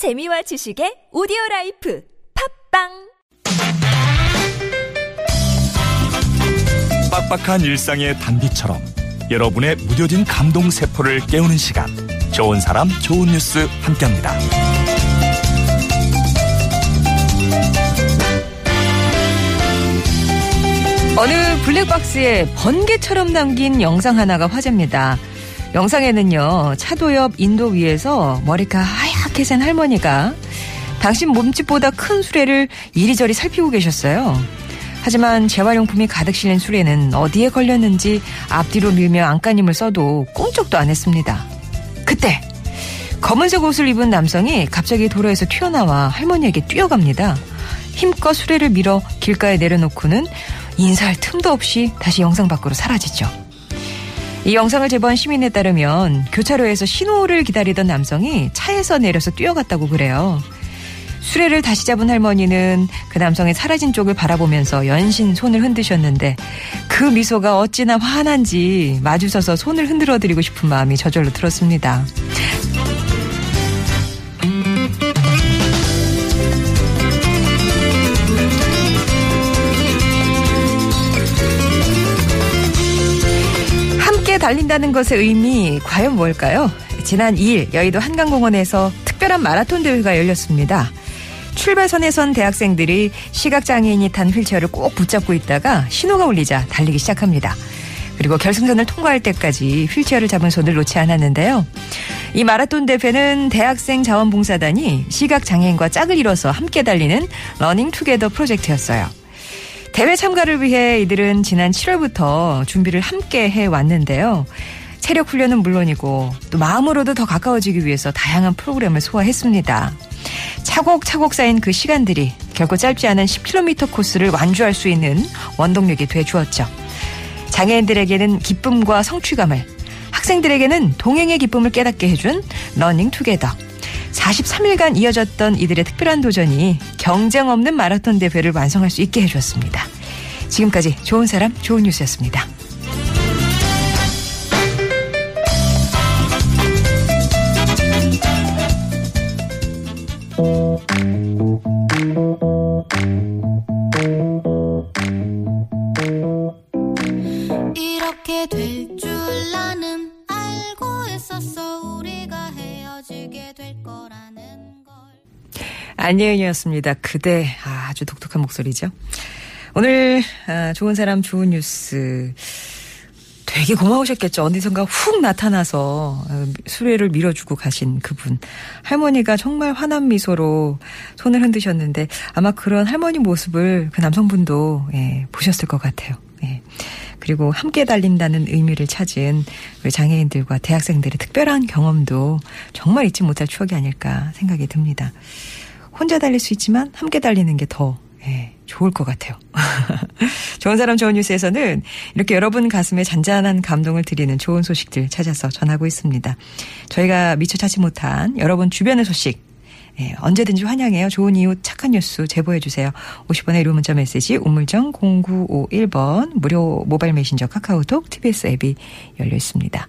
재미와 지식의 오디오 라이프 팟빵 빡빡한 일상의 단비처럼 여러분의 무뎌진 감동 세포를 깨우는 시간 좋은 사람 좋은 뉴스 함께합니다. 어느 블랙박스에 번개처럼 담긴 영상 하나가 화제입니다. 영상에는요, 차도 옆 인도 위에서 머리가 하얗게 센 할머니가 당신 몸집보다 큰 수레를 이리저리 살피고 계셨어요. 하지만 재활용품이 가득 실린 수레는 어디에 걸렸는지 앞뒤로 밀며 안간힘을 써도 꼼짝도 안 했습니다. 그때 검은색 옷을 입은 남성이 갑자기 도로에서 튀어나와 할머니에게 뛰어갑니다. 힘껏 수레를 밀어 길가에 내려놓고는 인사할 틈도 없이 다시 영상 밖으로 사라지죠. 이 영상을 제보한 시민에 따르면 교차로에서 신호를 기다리던 남성이 차에서 내려서 뛰어갔다고 그래요. 수레를 다시 잡은 할머니는 그 남성의 사라진 쪽을 바라보면서 연신 손을 흔드셨는데 그 미소가 어찌나 환한지 마주서서 손을 흔들어 드리고 싶은 마음이 저절로 들었습니다. 달린다는 것의 의미 과연 뭘까요? 지난 2일 여의도 한강공원에서 특별한 마라톤 대회가 열렸습니다. 출발선에 선 대학생들이 시각장애인이 탄 휠체어를 꼭 붙잡고 있다가 신호가 울리자 달리기 시작합니다. 그리고 결승선을 통과할 때까지 휠체어를 잡은 손을 놓지 않았는데요. 이 마라톤 대회는 대학생 자원봉사단이 시각장애인과 짝을 이뤄서 함께 달리는 Running Together 프로젝트였어요. 대회 참가를 위해 이들은 지난 7월부터 준비를 함께 해 왔는데요. 체력 훈련은 물론이고 또 마음으로도 더 가까워지기 위해서 다양한 프로그램을 소화했습니다. 차곡차곡 쌓인 그 시간들이 결코 짧지 않은 10km 코스를 완주할 수 있는 원동력이 돼 주었죠. 장애인들에게는 기쁨과 성취감을, 학생들에게는 동행의 기쁨을 깨닫게 해준 Running Together. 43일간 이어졌던 이들의 특별한 도전이 경쟁 없는 마라톤 대회를 완성할 수 있게 해주었습니다. 지금까지 좋은 사람, 좋은 뉴스였습니다. 이렇게 될줄 나는 알고 있었어 우리가 헤어지게 될 안예은이었습니다. 그대 아, 아주 독특한 목소리죠. 오늘 아, 좋은 사람 좋은 뉴스 되게 고마우셨겠죠. 어디선가 훅 나타나서 어, 수레를 밀어주고 가신 그분. 할머니가 정말 환한 미소로 손을 흔드셨는데 아마 그런 할머니 모습을 그 남성분도 예, 보셨을 것 같아요. 예. 그리고 함께 달린다는 의미를 찾은 우리 장애인들과 대학생들의 특별한 경험도 정말 잊지 못할 추억이 아닐까 생각이 듭니다. 혼자 달릴 수 있지만 함께 달리는 게더 예, 좋을 것 같아요. 좋은 사람 좋은 뉴스에서는 이렇게 여러분 가슴에 잔잔한 감동을 드리는 좋은 소식들 찾아서 전하고 있습니다. 저희가 미처 찾지 못한 여러분 주변의 소식 예, 언제든지 환영해요. 좋은 이웃 착한 뉴스 제보해 주세요. 50원의 1호 문자 메시지 우물정 0951번 무료 모바일 메신저 카카오톡 TBS 앱이 열려 있습니다.